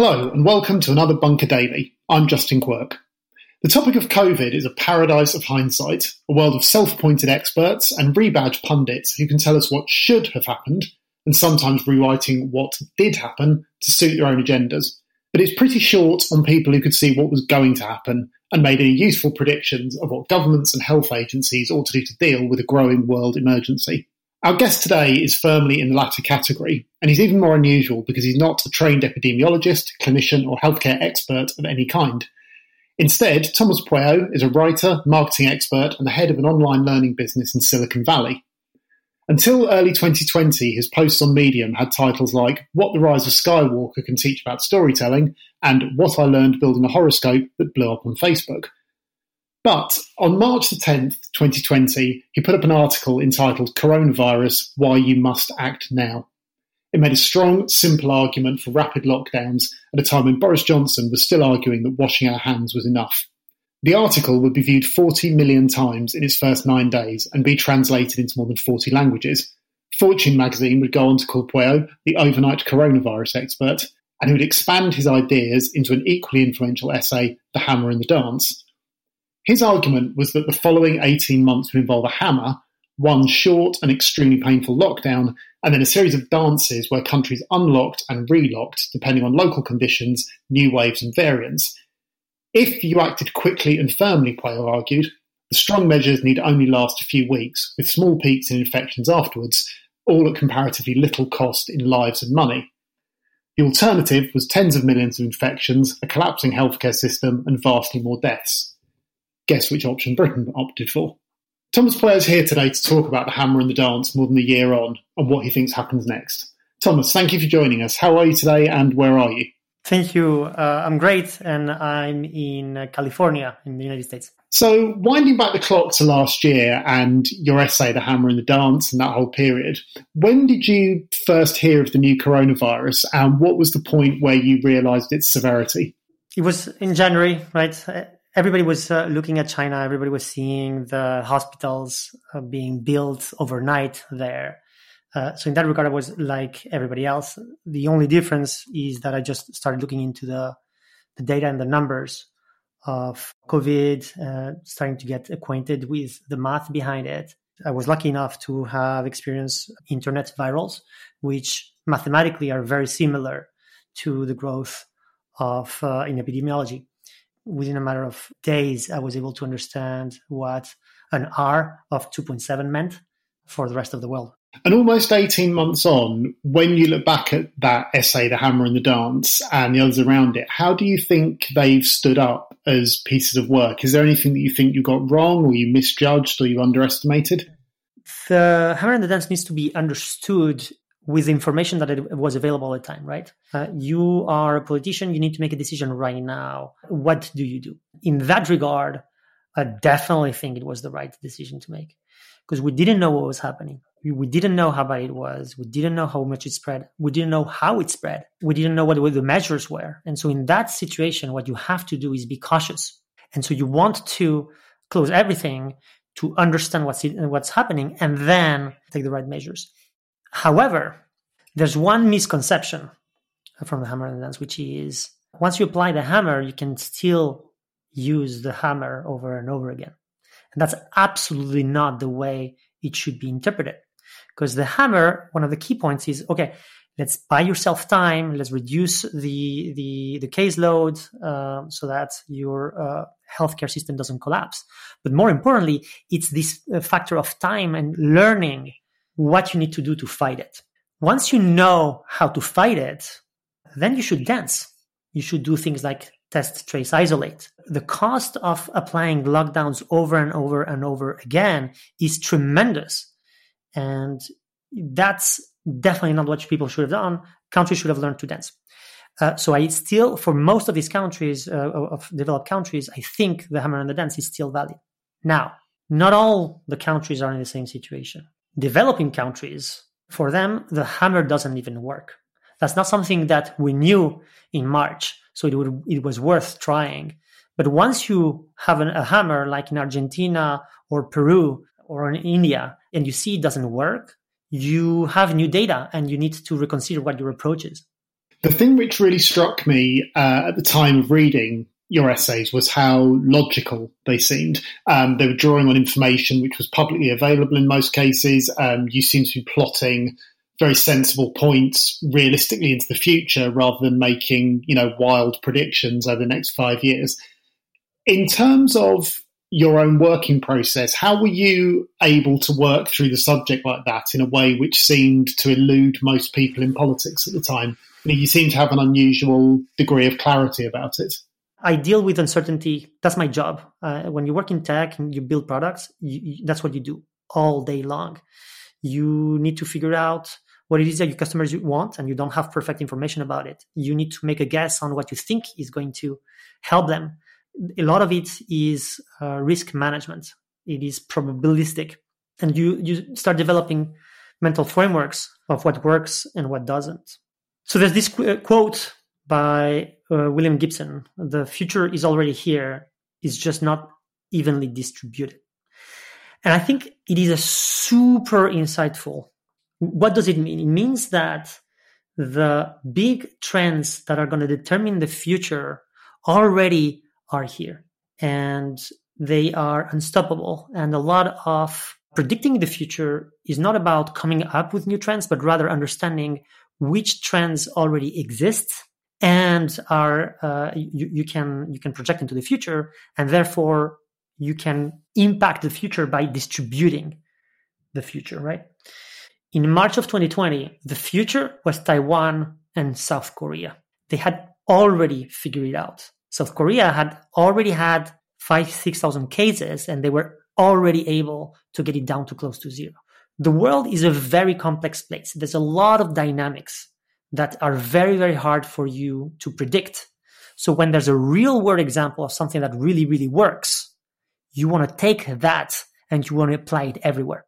Hello, and welcome to another Bunker Daily. I'm Justin Quirk. The topic of COVID is a paradise of hindsight, a world of self appointed experts and rebadged pundits who can tell us what should have happened and sometimes rewriting what did happen to suit their own agendas. But it's pretty short on people who could see what was going to happen and made any useful predictions of what governments and health agencies ought to do to deal with a growing world emergency. Our guest today is firmly in the latter category, and he's even more unusual because he's not a trained epidemiologist, clinician, or healthcare expert of any kind. Instead, Tomas Pueyo is a writer, marketing expert, and the head of an online learning business in Silicon Valley. Until early 2020, his posts on Medium had titles like What the Rise of Skywalker Can Teach About Storytelling and What I Learned Building a Horoscope That Blew Up on Facebook. But on March the 10th, 2020, he put up an article entitled Coronavirus Why You Must Act Now. It made a strong, simple argument for rapid lockdowns at a time when Boris Johnson was still arguing that washing our hands was enough. The article would be viewed 40 million times in its first nine days and be translated into more than 40 languages. Fortune magazine would go on to call Pueyo the overnight coronavirus expert, and he would expand his ideas into an equally influential essay, The Hammer and the Dance, his argument was that the following 18 months would involve a hammer, one short and extremely painful lockdown, and then a series of dances where countries unlocked and relocked depending on local conditions, new waves, and variants. If you acted quickly and firmly, Pueyo argued, the strong measures need only last a few weeks, with small peaks in infections afterwards, all at comparatively little cost in lives and money. The alternative was tens of millions of infections, a collapsing healthcare system, and vastly more deaths guess which option Britain opted for. Tomas is here today to talk about the hammer and the dance more than a year on and what he thinks happens next. Tomas, thank you for joining us. How are you today and where are you? Thank you. Uh, I'm great and I'm in uh, California in the United States. So, winding back the clock to last year and your essay, The Hammer and the Dance, and that whole period, when did you first hear of the new coronavirus and what was the point where you realised its severity? It was in January, right? Everybody was uh, looking at China. Everybody was seeing the hospitals uh, being built overnight there. Uh, so in that regard, I was like everybody else. The only difference is that I just started looking into the the data and the numbers of COVID, uh, starting to get acquainted with the math behind it. I was lucky enough to have experienced internet virals, which mathematically are very similar to the growth of uh, in epidemiology within a matter of days, I was able to understand what an R of 2.7 meant for the rest of the world. And almost 18 months on, when you look back at that essay, The Hammer and the Dance, and the others around it, how do you think they've stood up as pieces of work? Is there anything that you think you got wrong, or you misjudged, or you underestimated? The Hammer and the Dance needs to be understood with information that it was available at the time, right? Uh, you are a politician, you need to make a decision right now. What do you do? In that regard, I definitely think it was the right decision to make because we didn't know what was happening. We, didn't know how bad it was. We didn't know how much it spread. We didn't know how it spread. We didn't know what, what the measures were. And so in that situation, what you have to do is be cautious. And so you want to close everything to understand what's, what's happening and then take the right measures. However, there's one misconception from the hammer and dance, which is once you apply the hammer, you can still use the hammer over and over again. And that's absolutely not the way it should be interpreted. Because the hammer, one of the key points is okay, let's buy yourself time, let's reduce the the, the caseload uh, so that your uh, healthcare system doesn't collapse. But more importantly, it's this uh, factor of time and learning what you need to do to fight it. Once you know how to fight it, then you should dance. You should do things like test, trace, isolate. The cost of applying lockdowns over and over and over again is tremendous. And that's definitely not what people should have done. Countries should have learned to dance. Uh, so I still, for most of these countries, uh, of developed countries, I think the hammer and the dance is still valid. Now, not all the countries are in the same situation. Developing countries, for them, the hammer doesn't even work. That's not something that we knew in March, so it would it was worth trying. But once you have an, a hammer, like in Argentina or Peru or in India, and you see it doesn't work, you have new data and you need to reconsider what your approach is. The thing which really struck me uh, at the time of reading your essays was how logical they seemed. Um, they were drawing on information which was publicly available in most cases. Um, you seemed to be plotting very sensible points realistically into the future rather than making, you know, wild predictions over the next five years. In terms of your own working process, how were you able to work through the subject like that in a way which seemed to elude most people in politics at the time? You, know, you seem to have an unusual degree of clarity about it. I deal with uncertainty. That's my job. Uh, when you work in tech and you build products, you, you, that's what you do all day long. You need to figure out what it is that your customers want, and you don't have perfect information about it. You need to make a guess on what you think is going to help them. A lot of it is uh, risk management. It is probabilistic, and you you start developing mental frameworks of what works and what doesn't. So there's this qu- quote by uh, William Gibson, the future is already here, it's just not evenly distributed. And I think it is a super insightful. What does it mean? It means that the big trends that are going to determine the future already are here and they are unstoppable. And a lot of predicting the future is not about coming up with new trends, but rather understanding which trends already exist and are uh, you, you can you can project into the future and therefore you can impact the future by distributing the future right? In march of 2020 the future was taiwan and south korea. They had already figured it out. South korea had already had 5 6000 cases and they were already able to get it down to close to zero. The world is a very complex place. There's a lot of dynamics that are very, very hard for you to predict. So when there's a real world example of something that really, really works, you want to take that and you want to apply it everywhere.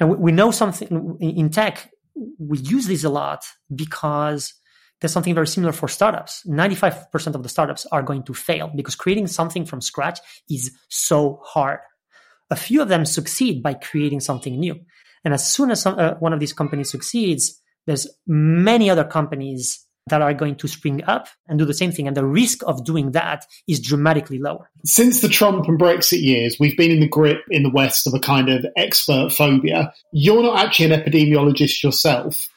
Now we know something in tech, we use this a lot because there's something very similar for startups. 95% of the startups are going to fail because creating something from scratch is so hard. A few of them succeed by creating something new. And as soon as some, uh, one of these companies succeeds, there's many other companies that are going to spring up and do the same thing. And the risk of doing that is dramatically lower. Since the Trump and Brexit years, we've been in the grip in the West of a kind of expert phobia. You're not actually an epidemiologist yourself.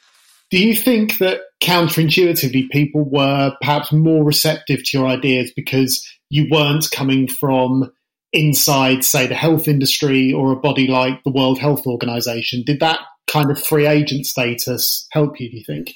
Do you think that counterintuitively people were perhaps more receptive to your ideas because you weren't coming from inside, say, the health industry or a body like the World Health Organization? Did that kind of free agent status help you, do you think?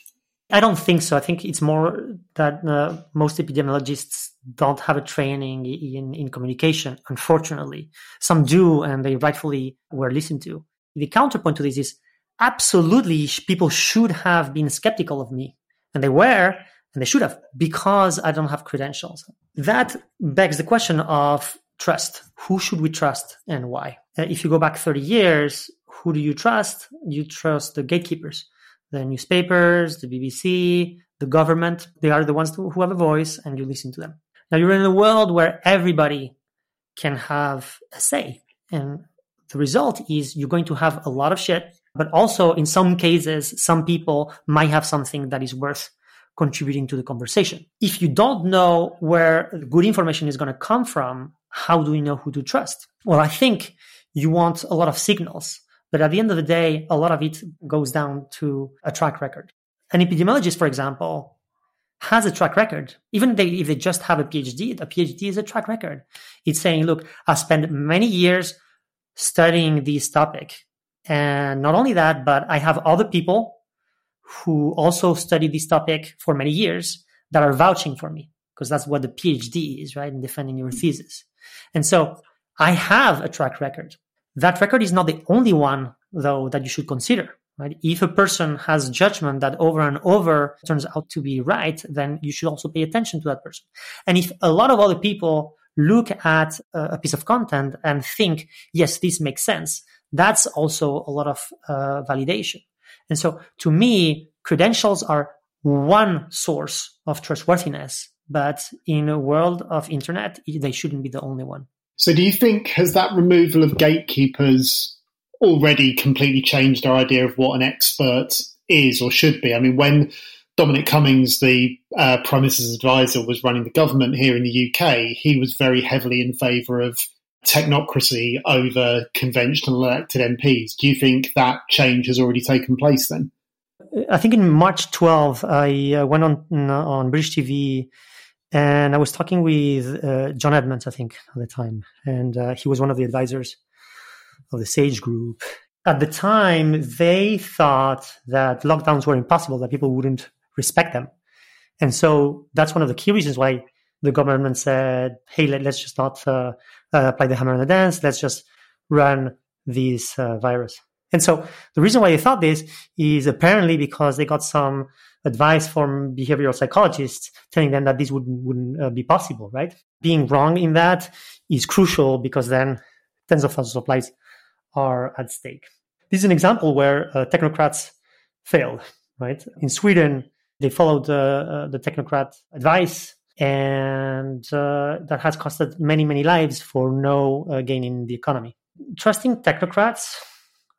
I don't think so. I think it's more that uh, most epidemiologists don't have a training in, in communication, unfortunately. Some do, and they rightfully were listened to. The counterpoint to this is absolutely people should have been skeptical of me. And they were, and they should have, because I don't have credentials. That begs the question of trust. Who should we trust and why? Uh, if you go back 30 years, who do you trust? You trust the gatekeepers, the newspapers, the BBC, the government. They are the ones who have a voice and you listen to them. Now you're in a world where everybody can have a say. And the result is you're going to have a lot of shit, but also in some cases, some people might have something that is worth contributing to the conversation. If you don't know where good information is going to come from, how do we know who to trust? Well, I think you want a lot of signals. But at the end of the day, a lot of it goes down to a track record. An epidemiologist, for example, has a track record. Even they, if they just have a PhD, a PhD is a track record. It's saying, look, I spent many years studying this topic. And not only that, but I have other people who also study this topic for many years that are vouching for me. because that's what the PhD is, right? In defending your thesis. And so I have a track record. That record is not the only one, though, that you should consider. Right? If a person has judgment that over and over turns out to be right, then you should also pay attention to that person. And if a lot of other people look at a piece of content and think, yes, this makes sense, that's also a lot of uh, validation. And so to me, credentials are one source of trustworthiness, but in a world of internet, they shouldn't be the only one. So do you think has that removal of gatekeepers already completely changed our idea of what an expert is or should be? I mean, when Dominic Cummings, the uh, Prime Minister's advisor, was running the government here in the UK, he was very heavily in favour of technocracy over conventional elected MPs. Do you think that change has already taken place then? I think in March 12, I uh, went on on British TV and I was talking with uh, John Edmunds, I think, at the time, and uh, he was one of the advisors of the Sage Group. At the time, they thought that lockdowns were impossible, that people wouldn't respect them, and so that's one of the key reasons why the government said, "Hey, let, us just not uh, uh, apply the hammer and the dance. Let's just run this uh, virus." And so the reason why they thought this is apparently because they got some advice from behavioral psychologists telling them that this wouldn't, wouldn't uh, be possible, right? Being wrong in that is crucial because then tens of thousands of lives are at stake. This is an example where uh, technocrats failed, right? In Sweden, they followed uh, uh the technocrat advice and uh, that has costed many, many lives for no uh, gain in the economy. Trusting technocrats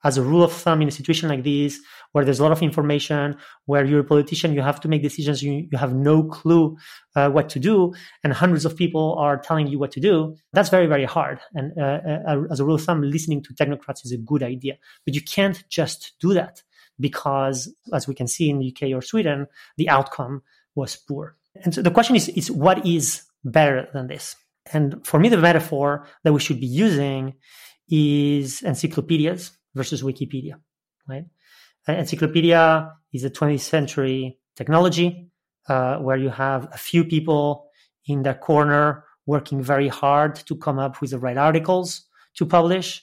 as a rule of thumb in a situation like this where there's a lot of information where you're a politician you have to make decisions you, you have no clue uh, what to do and hundreds of people are telling you what to do that's very very hard. And uh, uh, as a rule of thumb listening to technocrats is a good idea. But you can't just do that because as we can see in the uk or sweden the outcome was poor. And so the question is, is what is better than this? And for me the metaphor that we should be using is encyclopedias versus Wikipedia, right? An encyclopedia is a 20th century technology uh, where you have a few people in their corner working very hard to come up with the right articles to publish.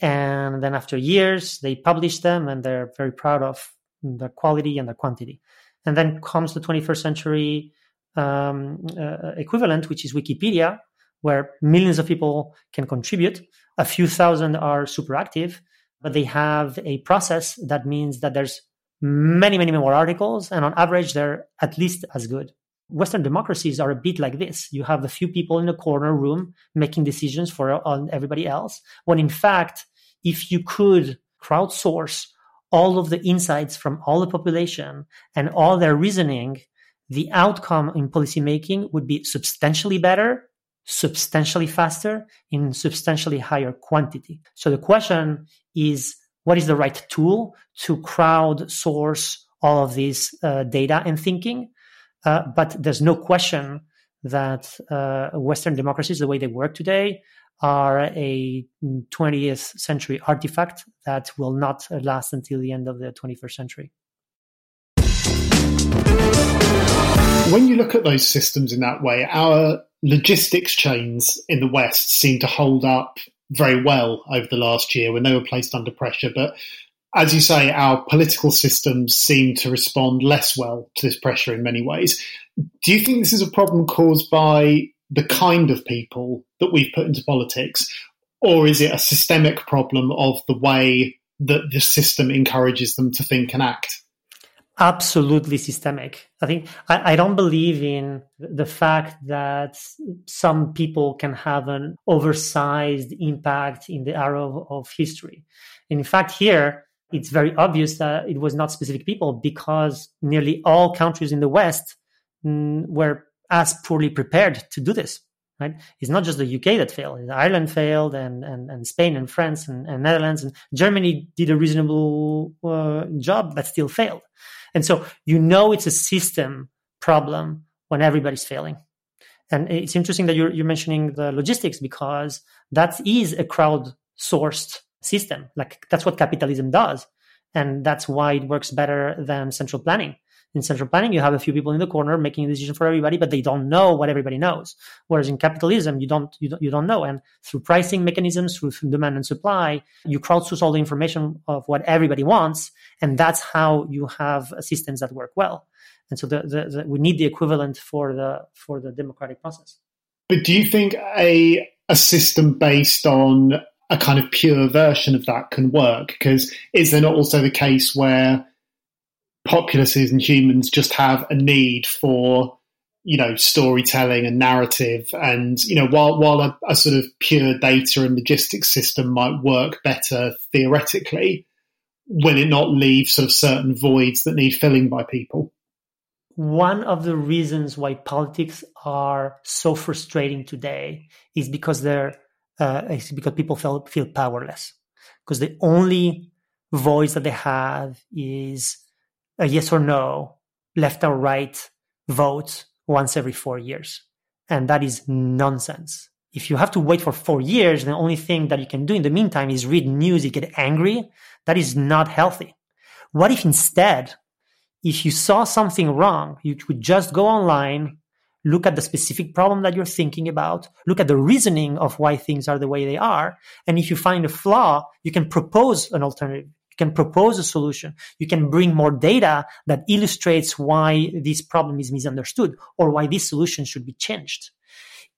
And then after years, they publish them and they're very proud of the quality and the quantity. And then comes the 21st century um, uh, equivalent, which is Wikipedia, where millions of people can contribute. A few thousand are super active, but they have a process that means that there's many, many more articles, and on average, they're at least as good. Western democracies are a bit like this. You have a few people in a corner room making decisions for on everybody else. When in fact, if you could crowdsource all of the insights from all the population and all their reasoning, the outcome in policymaking would be substantially better substantially faster in substantially higher quantity. So the question is, what is the right tool to crowdsource all of this uh, data and thinking? Uh, but there's no question that uh, Western democracies, the way they work today, are a 20th century artifact that will not last until the end of the 21st century. When you look at those systems in that way, our logistics chains in the West seem to hold up very well over the last year when they were placed under pressure. But as you say, our political systems seem to respond less well to this pressure in many ways. Do you think this is a problem caused by the kind of people that we've put into politics, or is it a systemic problem of the way that the system encourages them to think and act? Absolutely systemic. I think I, I, don't believe in the fact that some people can have an oversized impact in the arrow of history. And In fact, here it's very obvious that it was not specific people because nearly all countries in the West mm, were as poorly prepared to do this. Right? It's not just the UK that failed. Ireland failed, and and, and Spain and France and, and Netherlands and Germany did a reasonable uh, job, but still failed. And so you know it's a system problem when everybody's failing. And it's interesting that you're, you're mentioning the logistics because that is a crowd-sourced system. Like that's what capitalism does. And that's why it works better than central planning. In central planning, you have a few people in the corner making a decision for everybody, but they don't know what everybody knows. Whereas in capitalism, you don't you don't, you don't know. And through pricing mechanisms, through demand and supply, you crowdsource all the information of what everybody wants, and that's how you have systems that work well. And so the, the, the, we need the equivalent for the for the democratic process. But do you think a a system based on a kind of pure version of that can work? Because is there not also the case where populaces and humans just have a need for you know storytelling and narrative. And you know while while a, a, sort of pure data and logistics system might work better theoretically will it not leave sort of certain voids that need filling by people? One of the reasons why politics are so frustrating today is because they're uh, because people feel feel powerless. Because the only voice that they have is a yes or no, left or right vote once every four years, and that is nonsense. If you have to wait for four years, the only thing that you can do in the meantime is read news, you get angry. That is not healthy. What if instead if you saw something wrong, you could just go online, look at the specific problem that you're thinking about, look at the reasoning of why things are the way they are. And if you find a flaw, you can propose an alternative. You can propose a solution. You can bring more data that illustrates why this problem is misunderstood or why this solution should be changed.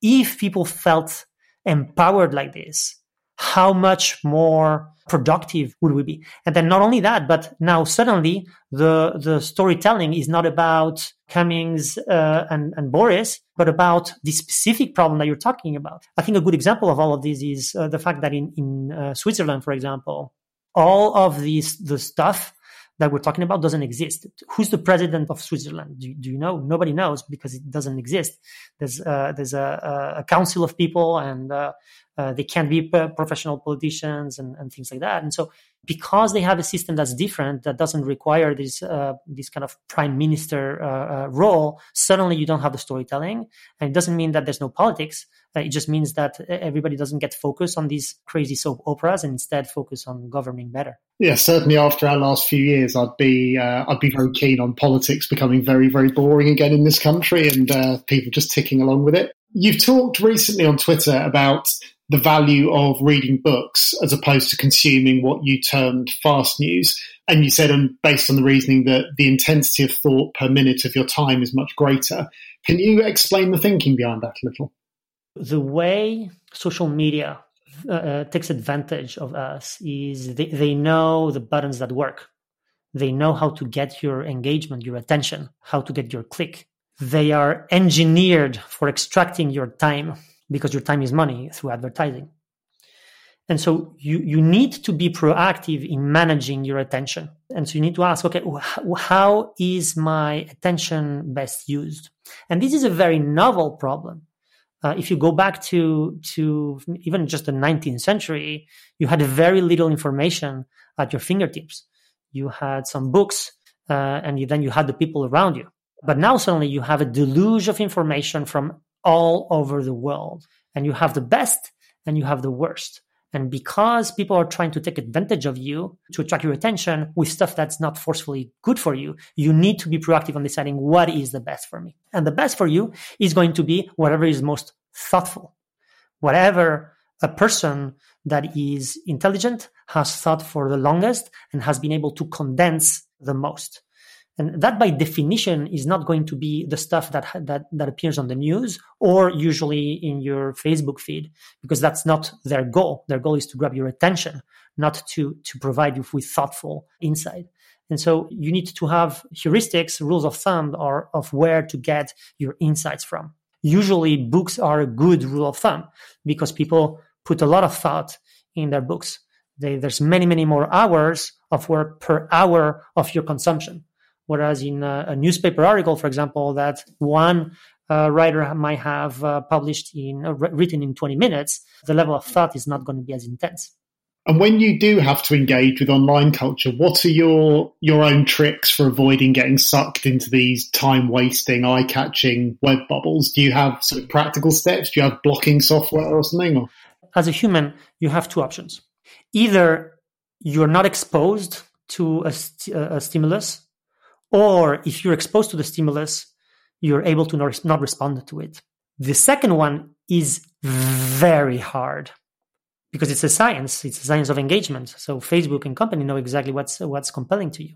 If people felt empowered like this, how much more productive would we be? And then not only that, but now suddenly the the storytelling is not about Cummings uh, and, and Boris, but about the specific problem that you're talking about. I think a good example of all of this is uh, the fact that in in uh, Switzerland, for example, all of these the stuff that we're talking about doesn't exist. Who's the president of Switzerland? Do, do you know? Nobody knows because it doesn't exist. There's uh, there's a, a, council of people, and uh, uh, they can't be professional politicians and, and things like that. And so, because they have a system that's different, that doesn't require this uh, this kind of prime minister uh, uh, role, suddenly you don't have the storytelling, and it doesn't mean that there's no politics. Uh, it just means that everybody doesn't get focused on these crazy soap operas and instead focus on governing better. Yeah, certainly. After our last few years, I'd be I'd be very keen on politics becoming very very boring again in this country and people just ticking along with it. You've talked recently on Twitter about the value of reading books as opposed to consuming what you termed fast news. And you said, and based on the reasoning that the intensity of thought per minute of your time is much greater. Can you explain the thinking behind that a little? The way social media uh, uh, takes advantage of us is they, they know the buttons that work. They know how to get your engagement, your attention, how to get your click. They are engineered for extracting your time because your time is money through advertising. And so you, you need to be proactive in managing your attention. And so you need to ask, okay, how is my attention best used? And this is a very novel problem. Uh, if you go back to, to even just the 19th century, you had very little information at your fingertips. You had some books, uh, and you, then you had the people around you. But now suddenly you have a deluge of information from all over the world. And you have the best and you have the worst. And because people are trying to take advantage of you to attract your attention with stuff that's not forcefully good for you, you need to be proactive on deciding what is the best for me. And the best for you is going to be whatever is most thoughtful. Whatever a person that is intelligent has thought for the longest and has been able to condense the most. And that by definition is not going to be the stuff that, that, that appears on the news or usually in your Facebook feed, because that's not their goal. Their goal is to grab your attention, not to, to provide you with thoughtful insight. And so you need to have heuristics, rules of thumb or of where to get your insights from. Usually books are a good rule of thumb because people put a lot of thought in their books. They, there's many, many more hours of work per hour of your consumption. Whereas in a, a newspaper article, for example, that one uh, writer might have uh, published in uh, written in 20 minutes, the level of thought is not going to be as intense. And when you do have to engage with online culture, what are your your own tricks for avoiding getting sucked into these time wasting, eye catching web bubbles? Do you have sort of practical steps? Do you have blocking software or something? Or? As a human, you have two options. Either you're not exposed to a, st- a stimulus or if you're exposed to the stimulus, you're able to not respond to it. The second one is very hard because it's a science. It's a science of engagement. So Facebook and company know exactly what's what's compelling to you.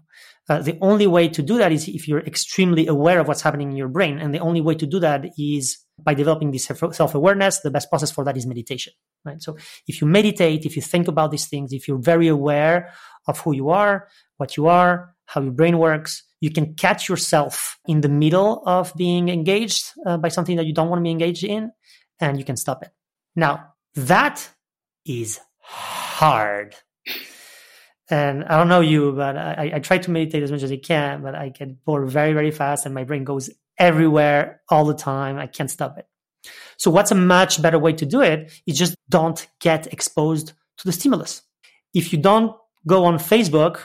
Uh, the only way to do that is if you're extremely aware of what's happening in your brain, and the only way to do that is by developing this self awareness. The best process for that is meditation. Right. So if you meditate, if you think about these things, if you're very aware of who you are, what you are, how your brain works, you can catch yourself in the middle of being engaged uh, by something that you don't want to be engaged in, and you can stop it. Now that is hard. And I don't know you, but I, I try to meditate as much as I can, but I get bored very, very fast and my brain goes everywhere all the time. I can't stop it. So what's a much better way to do it is just don't get exposed to the stimulus. If you don't go on Facebook,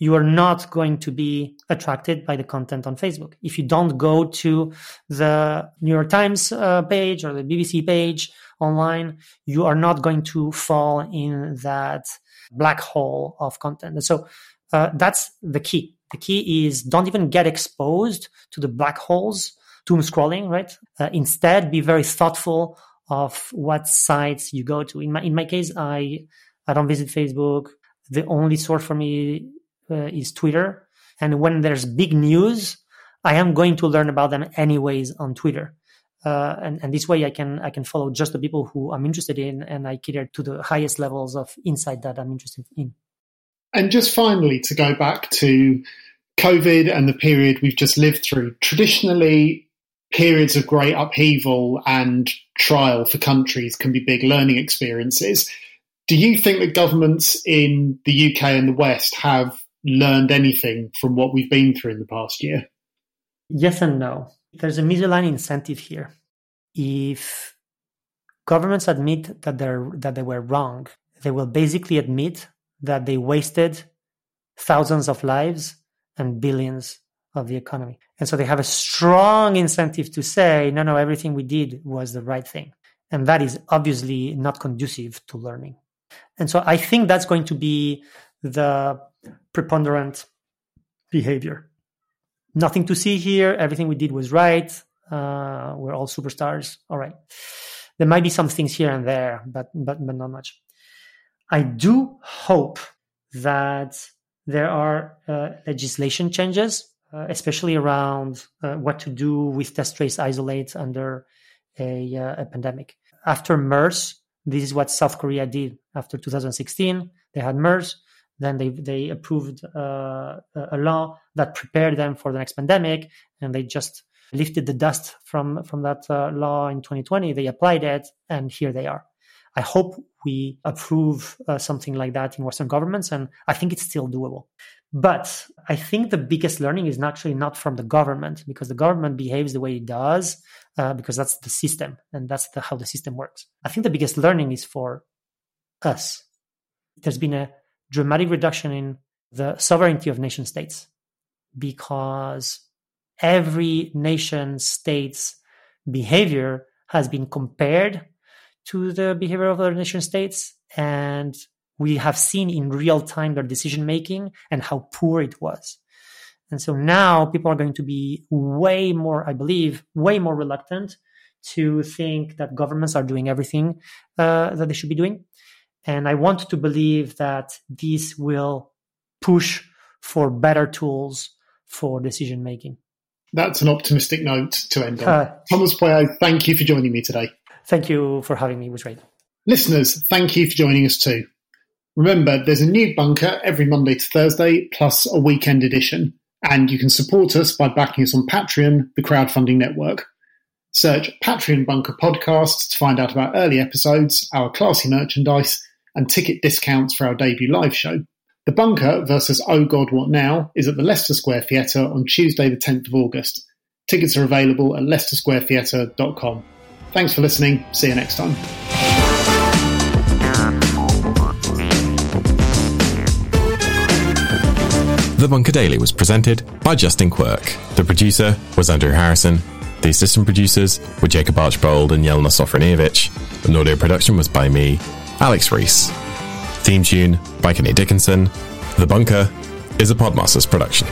you are not going to be attracted by the content on Facebook. If you don't go to the New York Times uh, page or the BBC page online, you are not going to fall in that black hole of content. And so uh, that's the key. The key is don't even get exposed to the black holes, doom scrolling, right? Uh, instead, be very thoughtful of what sites you go to. In my in my case, I I don't visit Facebook. The only source for me is Twitter. And when there's big news, I am going to learn about them anyways on Twitter uh, and, and this way I can I can follow just the people who I'm interested in, and I cater to the highest levels of insight that I'm interested in. And just finally, to go back to COVID and the period we've just lived through, traditionally periods of great upheaval and trial for countries can be big learning experiences. Do you think that governments in the UK and the West have learned anything from what we've been through in the past year? Yes and no. There's a misaligned incentive here. If governments admit that they're that they were wrong, they will basically admit that they wasted thousands of lives and billions of the economy. And so they have a strong incentive to say, no, no, everything we did was the right thing. And that is obviously not conducive to learning. And so I think that's going to be the preponderant behavior nothing to see here. Everything we did was right. Uh, we're all superstars. All right. There might be some things here and there, but but but not much. I do hope that there are uh, legislation changes, uh, especially around uh, what to do with test trace isolate under a, uh, a pandemic. After MERS, this is what South Korea did after 2016. They had MERS. Then they they approved uh, a law that prepared them for the next pandemic, and they just lifted the dust from from that uh, law in 2020. They applied it, and here they are. I hope we approve uh, something like that in Western governments, and I think it's still doable. But I think the biggest learning is actually not from the government because the government behaves the way it does uh, because that's the system and that's the, how the system works. I think the biggest learning is for us. There's been a dramatic reduction in the sovereignty of nation states because every nation state's behavior has been compared to the behavior of other nation states. And we have seen in real time their decision making and how poor it was. And so now people are going to be way more i believe way more reluctant to think that governments are doing everything uh, that they should be doing and I want to believe that this will push for better tools for decision making. That's an optimistic note to end on. Uh, Tomas Pueyo, thank you for joining me today. Thank you for having me. It was great. Listeners, thank you for joining us too. Remember, there's a new bunker every Monday to Thursday, plus a weekend edition. And you can support us by backing us on Patreon, the crowdfunding network. Search Patreon Bunker Podcasts to find out about early episodes, our classy merchandise, and ticket discounts for our debut live show. The Bunker versus Oh God What Now is at the Leicester Square Theatre on Tuesday, the 10th of August. Tickets are available at leicestersquaretheatre.com. Thanks for listening. See you next time. The Bunker Daily was presented by Justin Quirk. The producer was Andrew Harrison. The assistant producers were Jacob Archbold and Jelena Sofronijevic. An audio production was by me, Alex Rees. Theme tune by Kenny Dickinson. The Bunker is a Podmasters production.